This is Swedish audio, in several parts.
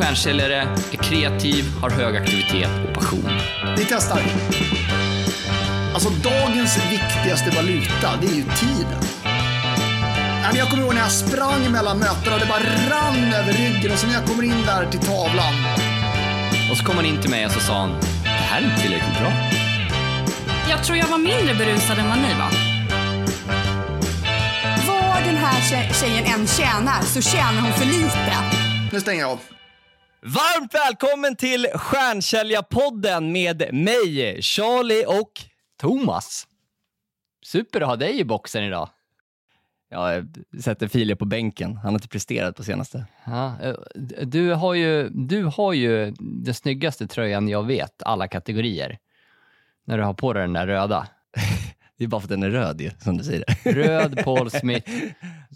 stjärnsäljare, är kreativ, har hög aktivitet och passion. Vi testar. Alltså dagens viktigaste valuta, det är ju tiden. Jag kommer ihåg när jag sprang mellan mötena och det bara rann över ryggen och så när jag kommer in där till tavlan. Och så kom han in till mig och så sa han, det här är inte tillräckligt bra. Jag tror jag var mindre berusad än vad ni var. Var den här tje- tjejen än tjänar så tjänar hon för lite. Nu stänger jag av. Varmt välkommen till Stjärnsäljarpodden med mig, Charlie och Thomas. Super att ha dig i boxen idag. Ja, jag sätter Filip på bänken. Han har inte presterat på senaste. Ja, eh, du, har ju, du har ju den snyggaste tröjan jag vet, alla kategorier. När du har på dig den där röda. Det är bara för att den är röd ju, som du säger. Röd Paul Smith.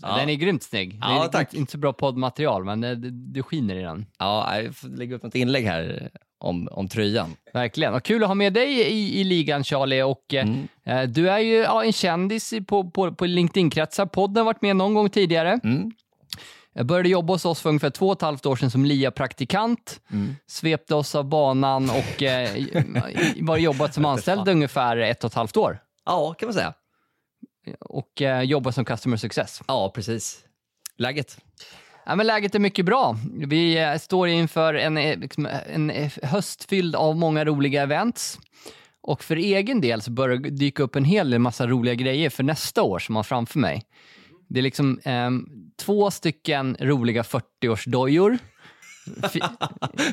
Ja. Den är grymt snygg. Ja, det är tack. Inte, så bra poddmaterial, men det, det, du skiner i den. Ja, jag får lägga upp något inlägg här om, om tröjan. Verkligen. Och kul att ha med dig i, i ligan, Charlie. Och, eh, Mm. eh, du är ju ja, en kändis på, på, på LinkedIn-kretsar. Podden har varit med någon gång tidigare. Mm. Jag började jobba hos oss för ungefär två och ett halvt år sedan som LIA-praktikant. Mm. Svepte oss av banan och eh, var jobbat som anställd ungefär ett och ett halvt år. Ja, kan man säga. Och eh, jobbat som customer success. Ja, precis. Läget? Ja, men läget är mycket bra. Vi eh, står inför en, eh, liksom, en eh, höst fylld av många roliga events. Och för egen del så börjar det dyka upp en hel del massa roliga grejer för nästa år som har framför mig. Det är liksom ehm, två stycken roliga 40-årsdojor.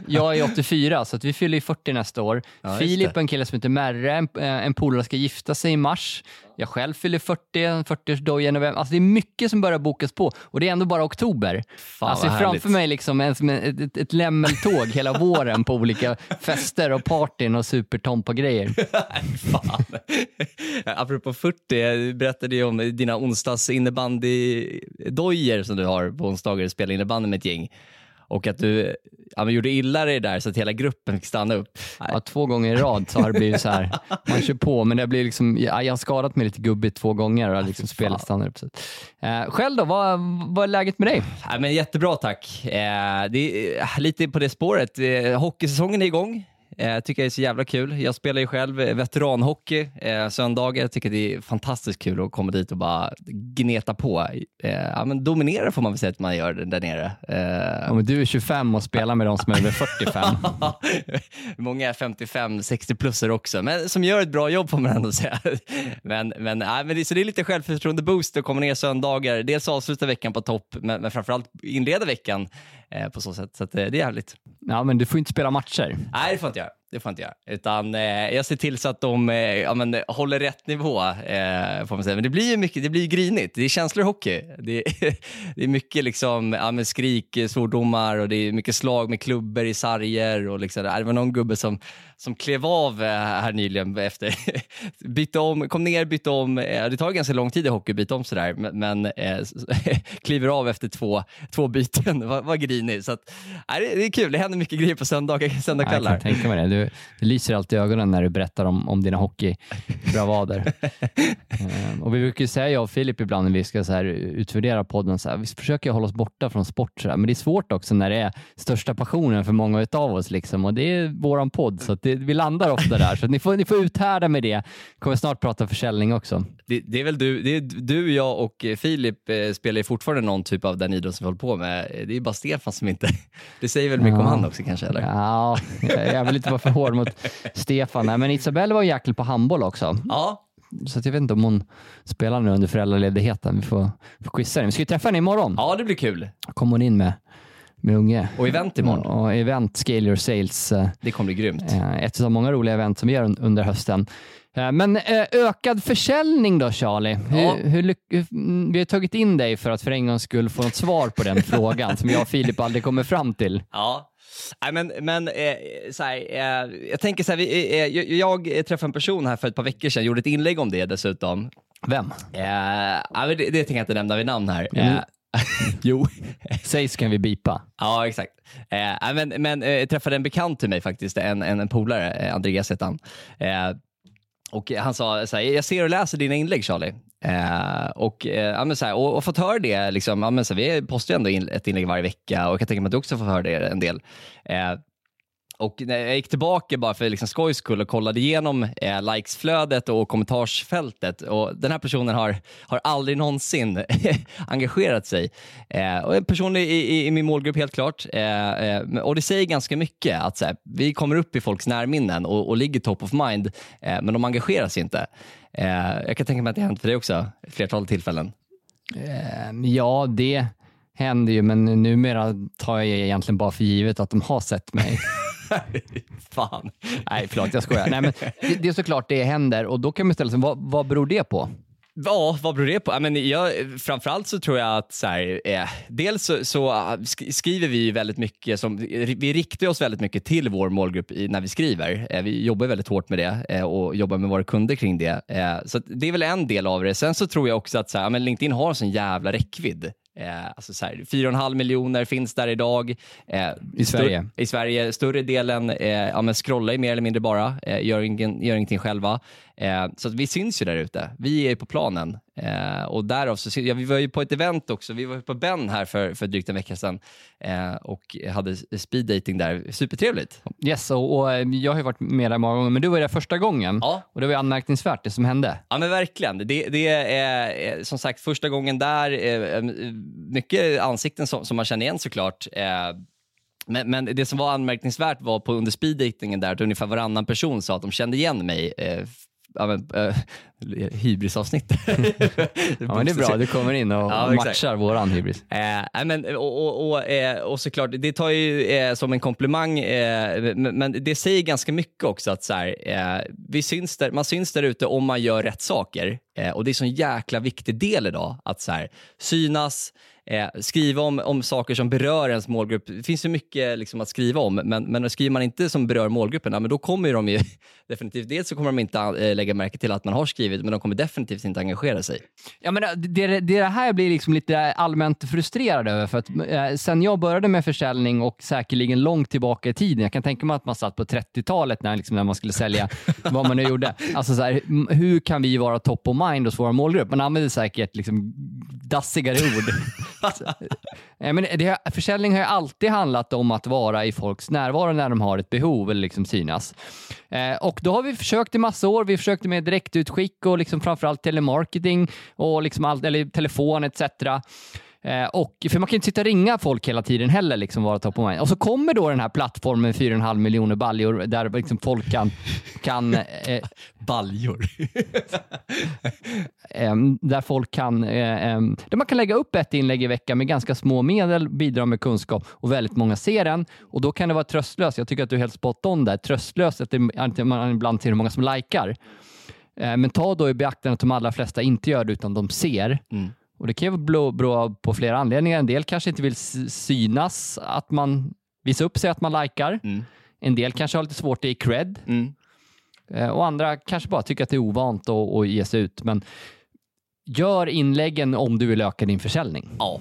Jag är 84, så att vi fyller ju 40 nästa år. Ja, Filip, en kille som heter Merre, en, eh, en polare ska gifta sig i mars. Jag själv fyller 40, en 40-årsdoja i november. Alltså det är mycket som börjar bokas på och det är ändå bara oktober. Fan, alltså framför härligt. mig liksom en, ett, ett, ett lämmeltåg hela våren på olika fester och partyn och supertompa-grejer. Fan. Apropå 40, jag berättade ju om dina onsdags innebandydojor som du har på onsdagar och spelar innebandy med ett gäng. Och att du ja, men gjorde illa dig där så att hela gruppen fick stanna upp. Ja, två gånger i rad så har det blivit så här. Man kör på, men det blir liksom, ja, jag har skadat mig lite gubbigt två gånger och liksom spelet stannar upp. Så. Eh, själv då, vad, vad är läget med dig? Ja, men jättebra tack. Eh, det är eh, lite på det spåret. Eh, hockeysäsongen är igång. Eh, tycker jag är så jävla kul. Jag spelar ju själv veteranhockey eh, söndagar. Jag tycker det är fantastiskt kul att komma dit och bara gneta på. Eh, ja, men dominera får man väl säga att man gör där nere. Eh, Ja, men du är 25 och spelar med de som är över 45. Många är 55, 60 plusser också, men som gör ett bra jobb får man ändå säga. Men, men, nej, men det, så det är lite självförtroende boost att komma ner söndagar. Dels avsluta veckan på topp, men, men framförallt inleda veckan på så sätt. Så eh, det är härligt. Ja, men du får inte spela matcher. Nej, det får jag inte göra. Det får jag inte göra. Utan eh, jag ser till så att de eh, ja, men, håller rätt nivå, eh, får man säga. Men det blir ju mycket, det blir grinigt. Det är känslor i hockey. Det är, det är mycket liksom, ja, skrik, eh, svordomar och det är mycket slag med klubbor i sarger. Och liksom, det var någon gubbe som, som klev av eh, här nyligen efter, bytte om, kom ner, bytte om. Eh, det tar ganska lång tid i hockey att byta om sådär, men, men eh, kliver av efter två, två byten. Vad grinig. Så att, det, är kul, det händer mycket grejer på söndagar, Ja, jag kan tänka mig det. Du, det lyser alltid i ögonen när du berättar om, om dina hockeybravader. Eh, och vi brukar säga, jag och Filip ibland när vi ska så här utvärdera podden, så här, vi försöker hålla oss borta från sport, så här. men det är svårt också när det är största passionen för många av oss. Liksom. Och det är våran podd, så det, vi landar ofta där. Så ni, får, ni får uthärda med det. kommer snart prata försäljning också. Det, det är väl du, det är du, jag och Filip eh, spelar ju fortfarande någon typ av den idrott som vi håller på med. Det är bara Stefan som inte... Det säger väl mycket om Ja. han också kanske? Eller? Ja, jag jag vill inte vara för hård mot Stefan. Nej, men Isabelle var en jäkel på handboll också. Ja, Så jag vet inte om hon spelar nu under föräldraledigheten. Vi får, får quizza henne. Vi ska ju träffa henne imorgon. ja, det blir kul. Kommer hon in med, med unge. Och event imorgon. Och event, Scale Your Sales. eh, Det kommer bli grymt. eh, Ett av många roliga event som vi gör un- under hösten. Eh, Men ökad försäljning då Charlie? Ja. hur, hur, mm, vi har tagit in dig för att för en gångs skull få något svar på den frågan som jag och Filip aldrig kommer fram till. Ja. Nej, men, men eh, så här, eh, jag tänker så här, vi, eh, jag, jag träffade en person här för ett par veckor sedan, gjorde ett inlägg om det dessutom. Vem? Eh, det, det tänker jag inte nämna vid namn här. Mm. Eh, jo. Säg så kan vi bipa. Ja, exakt. Eh, men men träffade en bekant till mig faktiskt, en, en, en polare, Andreas heter han. Och han sa så här, jag ser och läser dina inlägg Charlie. Eh, och, eh, ja, men så här, och, och fått höra det, liksom, ja, men så här, vi postar ju ändå in, ett inlägg varje vecka och jag kan tänka mig att du också får höra det en del. Eh, och när jag gick tillbaka bara för liksom skojs skull och kollade igenom eh, likesflödet och kommentarsfältet och den här personen har, har aldrig någonsin engagerat sig. Eh, och en person i, i, i min målgrupp helt klart. Eh, eh, och det säger ganska mycket att så här, vi kommer upp i folks närminnen och, och ligger top of mind, eh, men de engagerar sig inte. Eh, jag kan tänka mig att det har hänt för dig också, ett flertal tillfällen. Ja, det händer ju, men numera tar jag egentligen bara för givet att de har sett mig. Fan. Nej, förlåt, jag skojar. Nej, men det, det är såklart det händer och då kan man ställa sig, vad, vad beror det på? Ja, vad beror det på? Men jag, framförallt så tror jag att så här, eh, dels så, så sk- skriver vi väldigt mycket, som, vi riktar oss väldigt mycket till vår målgrupp i, när vi skriver. Eh, vi jobbar väldigt hårt med det eh, och jobbar med våra kunder kring det. Eh, så det är väl en del av det. Sen så tror jag också att så här, men LinkedIn har en sån jävla räckvidd. Eh, alltså så här, 4,5 miljoner finns där idag. Eh, I Sverige. I Sverige. Större delen eh, ja, men scrollar ju mer eller mindre bara, eh, gör, ingen, gör ingenting själva. Eh, så vi syns ju där ute. Vi är på planen. Eh, och därav så, ja, vi var ju på ett event också. Vi var på Ben här för, för drygt en vecka sedan eh, och hade speed dating där. Supertrevligt. Yes, och, och eh, jag har ju varit med där många gånger, men du var ju där första gången Ja. och det var ju anmärkningsvärt det som hände. Ja men verkligen. Det, det är eh, som sagt första gången där. Eh, mycket ansikten som, som man känner igen såklart. Men, men det som var anmärkningsvärt var på under speeddatingen där att ungefär varannan person sa att de kände igen mig. Eh, ja, men, eh, hybrisavsnitt. Ja, men det är bra, du kommer in och Ja, exakt. matchar våran hybris. Nej, men, och, och, och, eh, och såklart, det tar ju eh, som en komplimang, eh, men, men det säger ganska mycket också att så här, eh, vi syns där, man syns där ute om man gör rätt saker. Och det är en jäkla viktig del idag, att så här, synas, eh, skriva om, om saker som berör ens målgrupp. Det finns ju mycket liksom, att skriva om, men, men skriver man inte som berör målgruppen, ja, men då kommer de ju definitivt, dels så kommer de inte eh, lägga märke till att man har skrivit, men de kommer definitivt inte engagera sig. Ja, men det, det, det här jag blir liksom lite allmänt frustrerad över. För att, eh, sen jag började med försäljning och säkerligen långt tillbaka i tiden, jag kan tänka mig att man satt på 30-talet när, liksom, när man skulle sälja vad man nu gjorde. Alltså, så här, hur kan vi vara top of mind hos vår målgrupp? Man använder säkert liksom, dassigare ord. Eh, men det, försäljning har ju alltid handlat om att vara i folks närvaro när de har ett behov eller liksom synas. Eh, och då har vi försökt i massa år. Vi försökte med direktutskick och liksom framförallt telemarketing och liksom allt, eller telefon etc. Eh, och, för man kan ju inte sitta och ringa folk hela tiden heller. Liksom, vara top. Och så kommer då den här plattformen med 4,5 miljoner baljor där liksom folk kan, kan eh, Baljor. Em, där folk kan, eh, där man kan lägga upp ett inlägg i veckan med ganska små medel, bidra med kunskap och väldigt många ser den. Och då kan det vara tröstlöst. Jag tycker att du är helt spot on där. Tröstlöst att, det, att man ibland ser hur många som likar. Eh, men ta då i beaktande att de allra flesta inte gör det utan de ser. Mm. Och Det kan ju bero- på flera anledningar. En del kanske inte vill synas, att man visar upp sig att man likar. Mm. En del kanske har lite svårt i cred. Mm. Eh, Och andra kanske bara tycker att det är ovant att, att ge sig ut. Men gör inläggen om du vill öka din försäljning. Ja.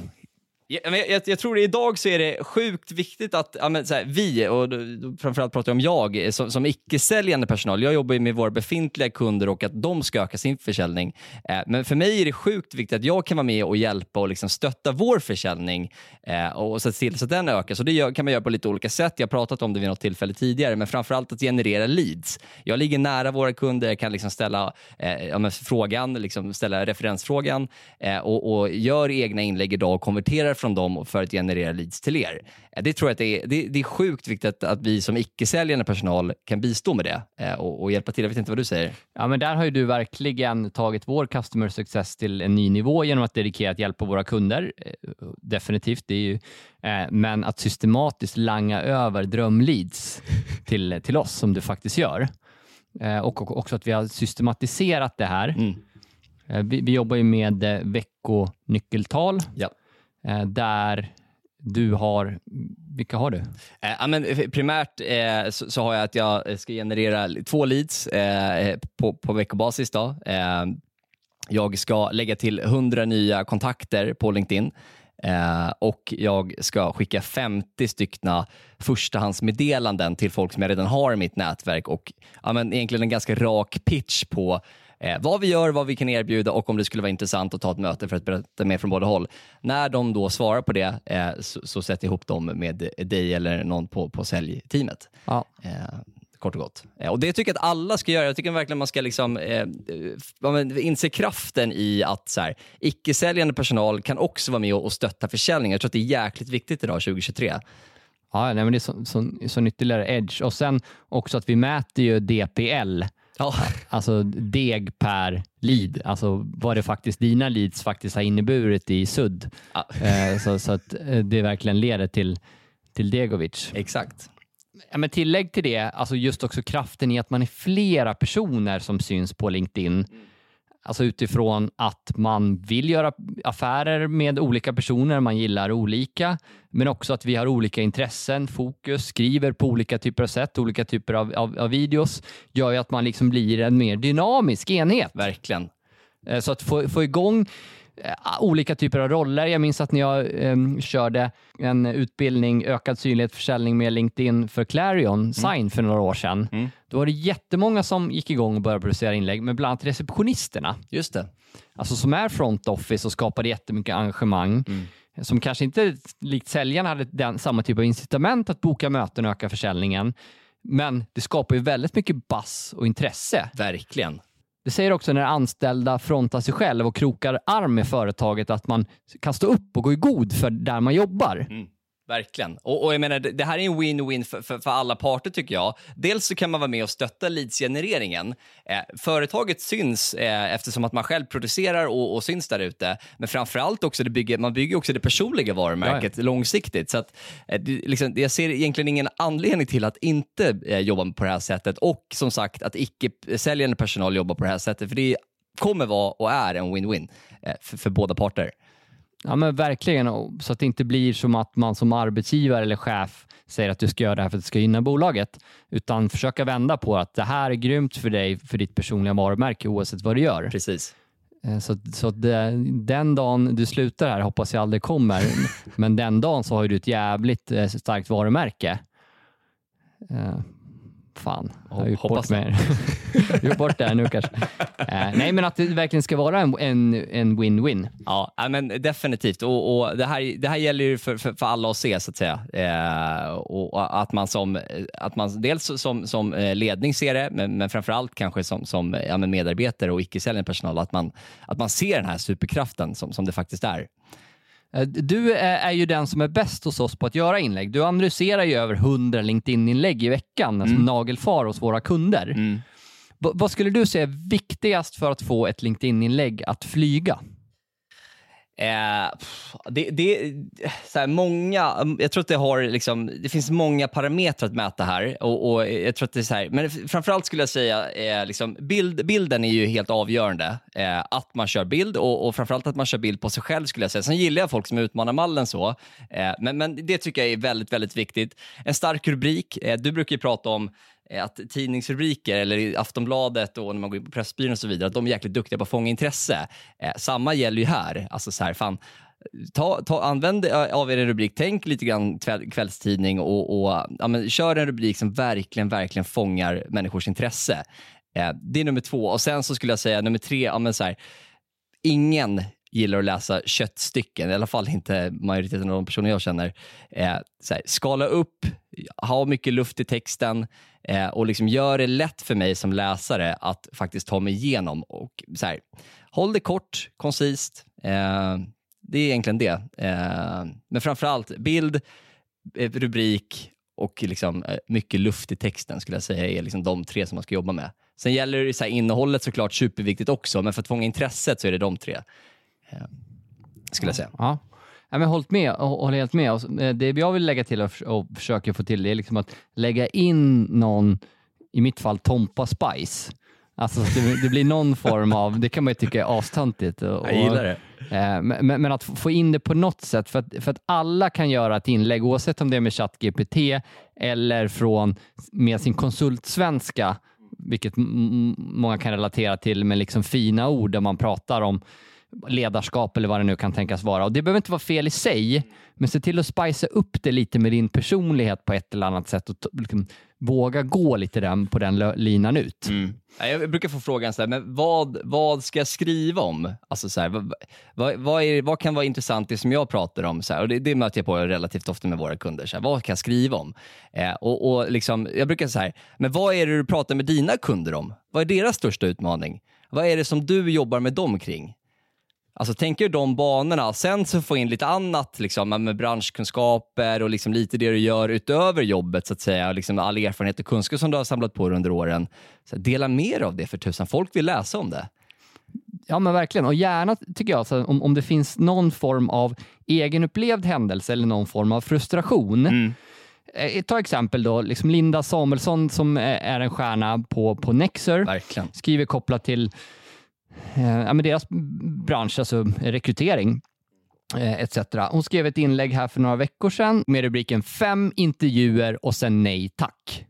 Jag, jag, jag tror det idag så är det sjukt viktigt att ja, men så här, vi, och då, då framförallt pratar jag om jag, eh, som, som icke-säljande personal, jag jobbar ju med våra befintliga kunder och att de ska öka sin försäljning. Eh, men för mig är det sjukt viktigt att jag kan vara med och hjälpa och liksom stötta vår försäljning eh, och se till så att den ökar. Så det gör, kan man göra på lite olika sätt. Jag har pratat om det vid något tillfälle tidigare, men framförallt att generera leads. Jag ligger nära våra kunder, jag kan liksom ställa eh, ja, men frågan, liksom ställa referensfrågan eh, och, och gör egna inlägg idag och konverterar från dem för att generera leads till er. Eh, Det tror jag att det är, det, det är sjukt viktigt att vi som icke-säljande personal kan bistå med det eh, och, och hjälpa till. Jag vet inte vad du säger. Ja, men där har ju du verkligen tagit vår customer success till en ny nivå genom att dedikerat hjälpa våra kunder. Eh, Definitivt. Det är ju, men att systematiskt langa över drömleads till, till oss som du faktiskt gör. Och också att vi har systematiserat det här. Mm. Vi, vi jobbar ju med veckonyckeltal Ja eh, där du har, vilka har du? Eh, ja, men eh, primärt eh, så, så har jag att jag eh, ska generera två leads eh, eh, på, på veckobasis. Då. Eh, jag ska lägga till 100 nya kontakter på LinkedIn. Eh, och jag ska skicka 50 styckna förstahandsmeddelanden till folk som jag redan har i mitt nätverk och ja, men egentligen en ganska rak pitch på eh, vad vi gör, vad vi kan erbjuda och om det skulle vara intressant att ta ett möte för att berätta mer från båda håll. När de då svarar på det eh, så, så sätter jag ihop dem med dig eller någon på, på säljteamet. Ja. Eh, kort och gott. Eh, och Det tycker jag att alla ska göra. Jag tycker verkligen man ska liksom, eh, inse kraften i att så här, icke-säljande personal kan också vara med och, stötta försäljning. Jag tror att det är jäkligt viktigt idag 2023. Ja, nej, men det är så, så, så ytterligare edge. Och sen också att vi mäter ju DPL, Ja, alltså deg per lead, alltså vad det faktiskt dina leads faktiskt har inneburit i sudd. Ja. Eh, så, så att eh, det verkligen leder till, till Degovic. exakt. Ja, men tillägg till det, alltså just också kraften i att man är flera personer som syns på LinkedIn. Alltså utifrån att man vill göra affärer med olika personer, man gillar olika, men också att vi har olika intressen, fokus, skriver på olika typer av sätt, olika typer av, av, av videos, gör ju att man liksom blir en mer dynamisk enhet. Verkligen. Eh, Så att få, få igång olika typer av roller. Jag minns att när jag eh, körde en utbildning, ökad synlighet, försäljning med LinkedIn för Clarion Sign för några år sedan. Mm. Då var det jättemånga som gick igång och började producera inlägg, men bland annat receptionisterna, Just det. alltså som är front office och skapade jättemycket engagemang, som kanske inte likt säljarna hade den, samma typ av incitament att boka möten och öka försäljningen. Men det skapar ju väldigt mycket bass och intresse. Verkligen. Det säger också när anställda frontar sig själv och krokar arm med företaget att man kan stå upp och gå i god för där man jobbar. Mm. Verkligen. Och, och jag menar, det, här är en win-win för, för, för alla parter tycker jag. Dels så kan man vara med och stötta leadsgenereringen. Eh, företaget syns eh, eftersom att man själv producerar och, och syns där ute. Men framförallt också, det bygger, man bygger också det personliga varumärket långsiktigt. Så att, eh, det, liksom, jag ser egentligen ingen anledning till att inte eh, jobba på det här sättet och som sagt att icke-säljande personal jobbar på det här sättet. För det kommer vara och är en win-win eh, för, för båda parter. Ja men verkligen, så att det inte blir som att man som arbetsgivare eller chef säger att du ska göra det här för att det ska gynna bolaget, utan försöka vända på att det här är grymt för dig, för ditt personliga varumärke oavsett vad du gör. Precis. Eh, Så, så det, den dagen du slutar här hoppas jag aldrig kommer, men den dagen så har du ett jävligt eh, starkt varumärke. Fan, jag har gjort Hoppas bort mig. gjort bort det här nu kanske. Eh, nej, men att det verkligen ska vara en en- win-win. Ja, men definitivt. Och, och det, här, det här gäller ju för, för, för alla att se, så att säga. Eh, och, att man som, att man dels som, som eh, ledning ser det, men, men framför allt kanske som, som ja, medarbetare och icke-säljande personal, att man, att man ser den här superkraften som, som det faktiskt är. Eh, Du är är ju den som är bäst hos oss på att göra inlägg. Du analyserar ju över 100 LinkedIn-inlägg i veckan som nagelfar hos våra kunder. V- vad skulle du säga är viktigast för att få ett LinkedIn-inlägg att flyga? Eh, pff, det, det, så här, många, mm, jag tror att det, har liksom, det finns många parametrar att mäta här. Och, och jag tror att det är så här, men framförallt skulle jag säga eh, liksom, bild, bilden är ju helt avgörande. Eh, att man kör bild och, och framförallt att man kör bild på sig själv skulle jag säga. Sen gillar jag folk som utmanar mallen så. Eh, men, men det tycker jag är väldigt, väldigt viktigt. En stark rubrik. Eh, du brukar ju prata om Eh, att tidningsrubriker eller Aftonbladet och när man går in på Pressbyrån och så vidare, att de är jäkligt duktiga på att fånga intresse. Eh, samma gäller ju här. Alltså så här, fan, ta, ta, använd eh, av er en rubrik, tänk lite grann kvällstidning och, och ja, men, kör en rubrik som verkligen, verkligen fångar människors intresse. Eh, det är nummer två. Och sen så skulle jag säga nummer tre, ja, men så här, ingen gillar att läsa köttstycken, i alla fall inte majoriteten av de personer jag känner. Eh, så här, skala upp, ha mycket luft i texten eh, och liksom gör det lätt för mig som läsare att faktiskt ta mig igenom. Och, så här, håll det kort, koncist. Eh, det är egentligen det. Eh, men framförallt bild, eh, rubrik och liksom, eh, mycket luft i texten skulle jag säga är liksom de tre som man ska jobba med. Sen gäller det så här, innehållet såklart superviktigt också, men för att fånga intresset så är det de tre. Eh, skulle jag säga. Ja. Ja, men hållit med, håller helt med. Eh, Det jag vill lägga till och, förs- och försöka få till det är liksom att lägga in någon, i mitt fall Tompa Spice. Alltså så att det, det blir någon form av, det kan man ju tycka är astöntigt. Jag gillar det. Eh, Men, men att få- in det på något sätt, för att, för att alla kan göra ett inlägg, oavsett om det är med ChatGPT eller från, med sin konsultsvenska, vilket många kan relatera till med liksom fina ord där man pratar om ledarskap eller vad det nu kan tänkas vara. Och Det behöver inte vara fel i sig, men se till att spicea upp det lite med din personlighet på ett eller annat sätt och liksom, våga gå lite den, på den linan ut. Mm. Jag brukar få frågan så här, men vad, vad ska jag skriva om? Alltså så här, vad, vad, vad, är, vad kan vara intressant det som jag pratar om? Så här, och det, det möter jag på relativt ofta med våra kunder. Så här, vad kan jag skriva om? Eh, och, och liksom, jag brukar säga, men vad är det du pratar med dina kunder om? Vad är deras största utmaning? Vad är det som du jobbar med dem kring? Alltså tänker de banorna, sen så få in lite annat liksom, med branschkunskaper och liksom lite det du gör utöver jobbet, så att säga, liksom all erfarenhet och kunskap som du har samlat på dig under åren. Så dela mer av det för tusan, folk vill läsa om det. Ja, men verkligen. Och gärna, tycker jag, så om, om det finns någon form av egenupplevd händelse eller någon form av frustration. Eh, Ta exempel då, liksom Linda Samuelsson som eh, är en stjärna på, på Nexer. Verkligen. skriver kopplat till ja, men deras bransch, alltså rekrytering eh, etc. Hon skrev ett inlägg här för några veckor sedan med rubriken fem intervjuer och sen nej tack.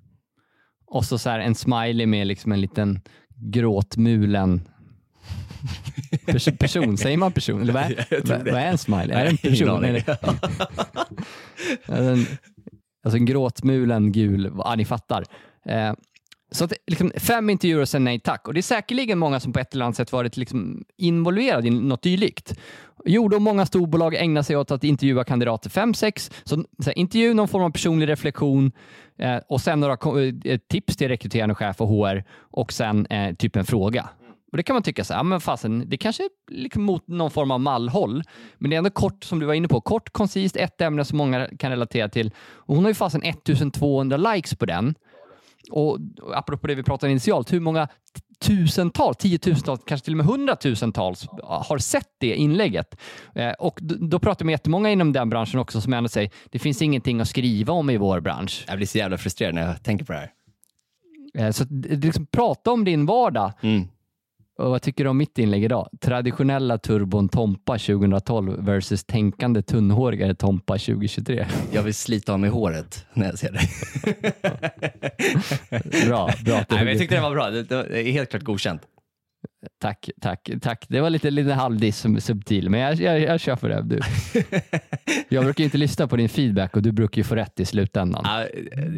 Och så, så en smiley med liksom en liten gråtmulen pers- person. Säger man person? Eller vad, är, vad, vad är en smiley? Är det en person? Är det- Alltså en gråtmulen gul, ja, ni fattar. Eh, så att, liksom, fem intervjuer och sen nej tack. Och det är säkerligen många som på ett eller annat sätt varit liksom, involverade i något dylikt. Jo, då många storbolag ägnar sig åt att intervjua kandidater fem, sex. Så, så här, intervju, någon form av personlig reflektion eh, och sen några eh, tips till rekryterande chef och HR och sen eh, typ en fråga. Och Det kan man tycka så här, men fasen, det kanske är liksom mot någon form av mallhåll, men det är ändå kort, som du var inne på, kort, koncist, ett ämne som många kan relatera till. Och hon har ju fasen 1200 likes på den. Och apropå det vi pratade initialt, hur många tusentals, tiotusentals, kanske till och med hundratusentals har sett det inlägget. Eh, och då pratar vi med jättemånga inom den branschen också som ändå säger det finns ingenting att skriva om i vår bransch. Jag blir så jävla frustrerad när jag tänker på det här. Eh, så liksom, prata om din vardag. Mm. Och vad tycker du om mitt inlägg idag? Traditionella turbon Tompa 2012 versus tänkande tunnhårigare Tompa 2023. Jag vill slita av mig håret när jag ser det. Bra, bra. Nej, men jag tyckte det var bra. Det är helt klart godkänt. Tack, tack, tack. Det var lite, lite halvdiss som subtil, men jag, jag, jag kör för det. Du. Jag brukar inte lyssna på din feedback och du brukar ju få rätt i slutändan. Ja,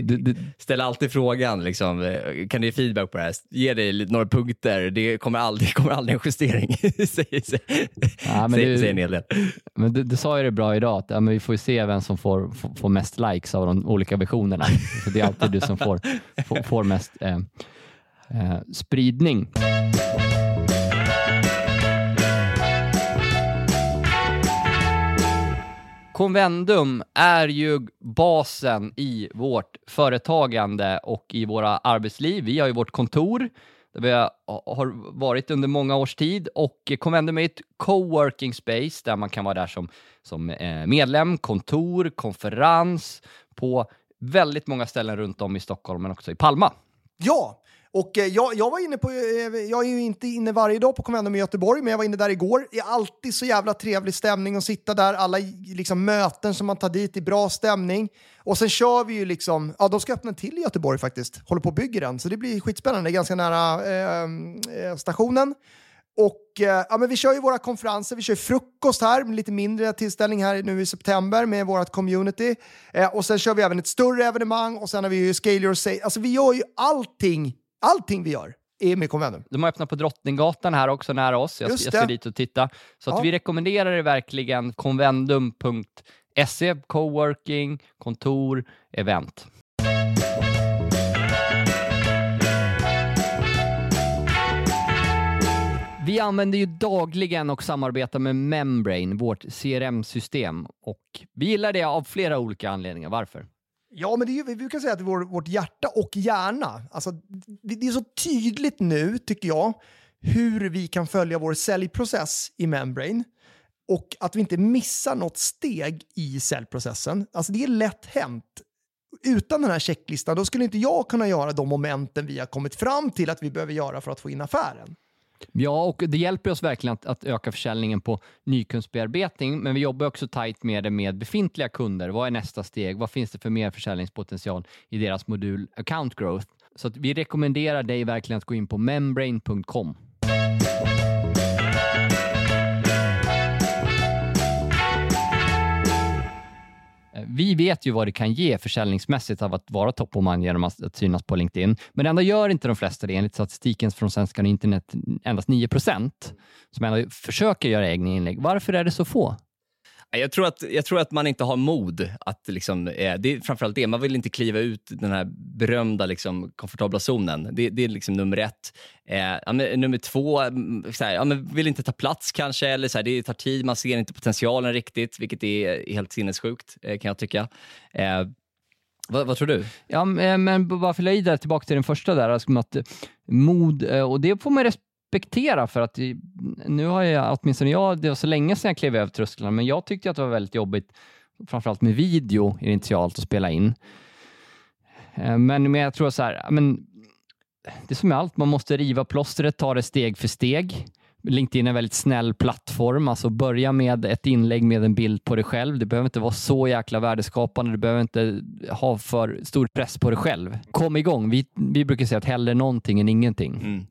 Du, du, Ställ alltid frågan, liksom, eh, kan du ge feedback på det här? Ge dig några punkter. Det kommer aldrig, kommer aldrig en justering. Ja, men du- säger en hel del. men du, du sa ju det bra idag, att ja, men vi får ju se vem som får, får, får mest likes av de olika versionerna. Så det är alltid du som får, får, får mest eh, eh, spridning. Convendum är ju basen i vårt företagande och i våra arbetsliv. Vi har ju vårt kontor där vi har- varit under många års tid och Convendum är ett coworking space där man kan vara där som, som eh, medlem, kontor, konferens på väldigt många ställen runt om i Stockholm men också i Palma. Ja, och eh, jag, jag var inne på, eh, jag är ju inte inne varje dag på Convendum i Göteborg, men jag var inne där igår. Det är alltid så jävla trevlig stämning att sitta där. Alla liksom, möten som man tar dit i bra stämning. Och sen kör vi ju liksom, ja de ska öppna en till i Göteborg faktiskt. Håller på och bygger den, så det blir skitspännande. Ganska nära eh, eh, stationen. Och eh, ja, men vi kör ju våra konferenser, vi kör frukost här, med lite mindre tillställning här nu i september med vårt community. Eh, och sen kör vi även ett större evenemang och sen har vi ju Scale Your Sales. Alltså vi gör ju allting, allting vi gör är med Convendum. De har öppnat på Drottninggatan här också nära oss. Jag, jag ska dit och titta. Så Ja. vi rekommenderar det verkligen convendum.se, coworking, kontor, event. Vi använder ju dagligen och samarbetar med Membrane, vårt CRM-system. Och vi gillar det av flera olika anledningar. Varför? Ja, men det är ju, vi brukar säga att det är vår, vårt hjärta och hjärna. Alltså, det, det är så tydligt nu, tycker jag, hur vi kan följa vår säljprocess i Membrane och att vi inte missar något steg i säljprocessen. Alltså det är lätt hänt. Utan den här checklistan, då skulle inte jag kunna göra de momenten vi har kommit fram till att vi behöver göra för att få in affären. Ja, och det hjälper oss verkligen att, att öka försäljningen på nykundsbearbetning, men vi jobbar också tajt med det med befintliga kunder. Vad är nästa steg? Vad finns det för mer försäljningspotential i deras modul Account Growth? Så att vi rekommenderar dig verkligen att gå in på membrane.com. Vi vet ju vad det kan ge försäljningsmässigt av att vara top of mind genom att, att synas på LinkedIn. Men ändå gör inte de flesta det. Enligt statistiken från Svenskan internet endast 9 procent som ändå försöker göra egna inlägg. Varför är det så få? Jag tror, att, jag tror att man inte har mod att... Liksom, eh, det är framförallt det. Man vill inte kliva ut den här berömda liksom, komfortabla zonen. Det, det är liksom nummer ett. Eh, ja, men, nummer två, mm, så här, ja, men vill inte ta plats kanske. Eller så här, det tar tid, man ser inte potentialen riktigt, vilket är helt sinnessjukt eh, kan jag tycka. Eh, vad, vad, tror du? Ja, men eh, bara fylla i där, tillbaka till den första där, alltså att mod, eh, och det får man respektera för att nu har jag, åtminstone jag, det var så länge sedan jag klev över trösklarna, men jag tyckte att det var väldigt jobbigt, framförallt med video initialt att spela in. Eh, men, men jag tror så här, men det är som med allt, man måste riva plåstret, ta det steg för steg. LinkedIn är en väldigt snäll plattform, alltså börja med ett inlägg med en bild på dig själv. Det behöver inte vara så jäkla värdeskapande, du behöver inte ha för stor press på dig själv. Kom igång, vi, vi brukar säga att hellre någonting än ingenting. Mm.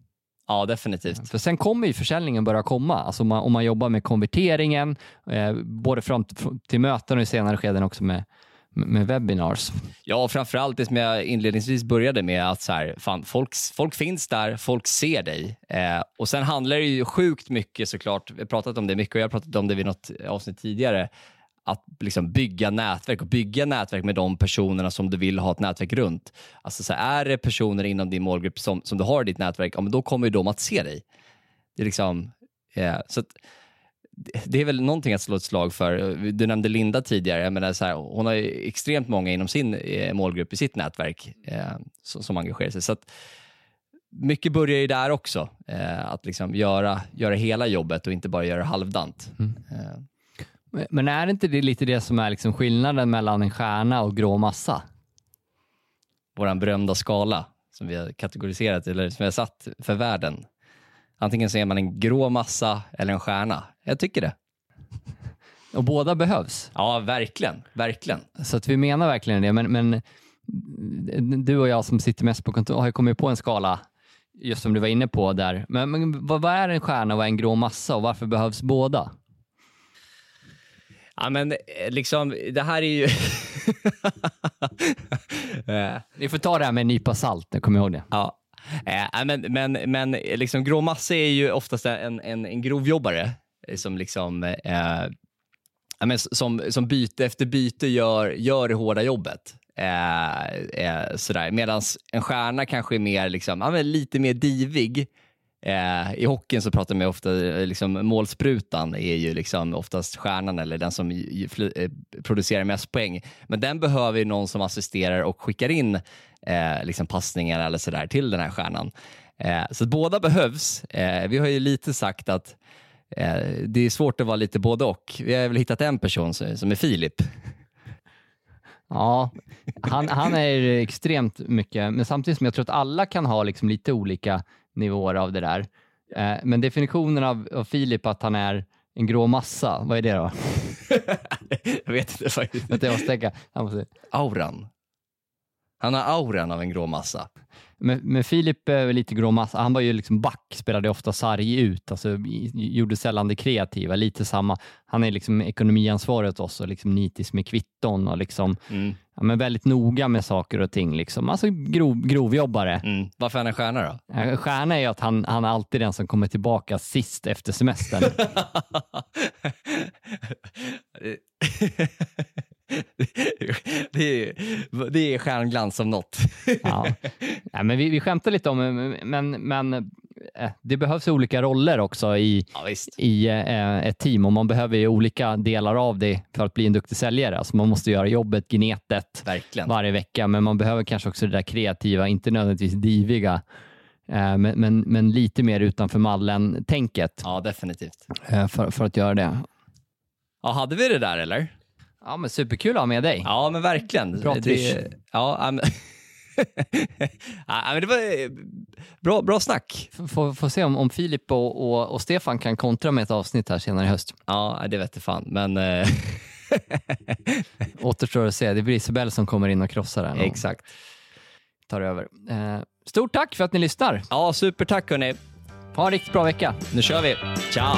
Ja, definitivt. För sen kommer ju försäljningen börja komma. Alltså man, om man jobbar med konverteringen, eh, både från, till möten och i senare skeden också med, med webinars. Ja, framförallt det som jag inledningsvis började med, att så här, fan, folk, folk finns där, folk ser dig. Eh, och Sen handlar det ju sjukt mycket såklart, vi har pratat om det mycket och jag har pratat om det vid något avsnitt tidigare, att liksom bygga nätverk och bygga nätverk med de personerna som du vill ha ett nätverk runt. Alltså så är det personer inom din målgrupp som, som du har i ditt nätverk, ja, men då kommer de att se dig. Det är liksom, eh, så att, det är väl någonting att slå ett slag för. Du nämnde Linda tidigare. Jag menar så här, hon har extremt många inom sin eh, målgrupp i sitt nätverk eh, som, som engagerar sig. Så att, mycket börjar ju där också. Eh, att liksom göra, göra hela jobbet och inte bara göra halvdant. Mm. Men är inte det lite det som är liksom skillnaden mellan en stjärna och grå massa? Vår berömda skala som vi har kategoriserat, eller som vi har satt för världen. Antingen så är man en grå massa eller en stjärna. Jag tycker det. Och båda behövs. Ja, verkligen. verkligen. Så att vi menar verkligen det. Men, men du och jag som sitter mest på kontor har ju kommit på en skala, just som du var inne på där. Men, men vad, vad är en stjärna och vad är en grå massa och varför behövs båda? Ja, men eh, liksom, det här är ju... Ni får ta det här med en nypa salt, jag kommer ihåg det. Ja. Äh, men men, men liksom, grå massa är ju oftast en, en, en grovjobbare som liksom äh, men som, som byte efter byte gör, gör det hårda jobbet. Äh, äh, Medan en stjärna kanske är mer, liksom, ja, lite mer divig Eh, I hockeyn så pratar man ofta, eh, liksom, målsprutan är ju liksom oftast stjärnan eller den som eh, producerar mest poäng. Men den behöver ju någon som assisterar och skickar in eh, liksom passningar eller sådär till den här stjärnan. Eh, så båda behövs. Eh, vi har ju lite sagt att eh, det är svårt att vara lite både och. Vi har väl hittat en person som är Filip. Ja, han, han är extremt mycket, men samtidigt som jag tror att alla kan ha liksom lite olika nivåer av det där. Eh, men definitionen av, av Filip att han är en grå massa, vad är det då? jag vet inte faktiskt. jag måste tänka. Måste... Auran. Han har auran av en grå massa. Men, men Filip är lite grå massa. Han var ju liksom back, spelade ofta sarg ut, alltså, gjorde sällan det kreativa. Lite samma. Han är liksom ekonomiansvarig åt oss och liksom nitisk med kvitton och liksom, mm. ja, men väldigt noga med saker och ting. Liksom. Alltså grov, grovjobbare. Mm. Varför är han en stjärna då? Stjärna är att han, han är alltid den som kommer tillbaka sist efter semestern. det, är, det är stjärnglans som något. ja. ja. men vi, vi skämtar lite om men, men äh, det behövs olika roller också i, ja, i äh, ett team och man behöver ju olika delar av det för att bli en duktig säljare. Alltså man måste göra jobbet, gnetet Verkligen. varje vecka, men man behöver kanske också det där kreativa, inte nödvändigtvis diviga. Äh, men, men, men, lite mer utanför mallen-tänket. Ja, definitivt. För, för att göra det. Ja, hade vi det där eller? Ja, men superkul att ha med dig. Ja, men verkligen. Bra det, ja, men, ja, men det var eh, bra, bra snack. Får, får se om, om Filip och, och, och, Stefan kan kontra med ett avsnitt här senare i höst. Ja, det vet jag fan, men... Eh, Återstår att se. Det blir Isabelle som kommer in och krossar den. Exakt. Tar över. Eh, stort tack för att ni lyssnar. Ja, supertack hörni. Ha en riktigt bra vecka. Nu kör vi. Ciao.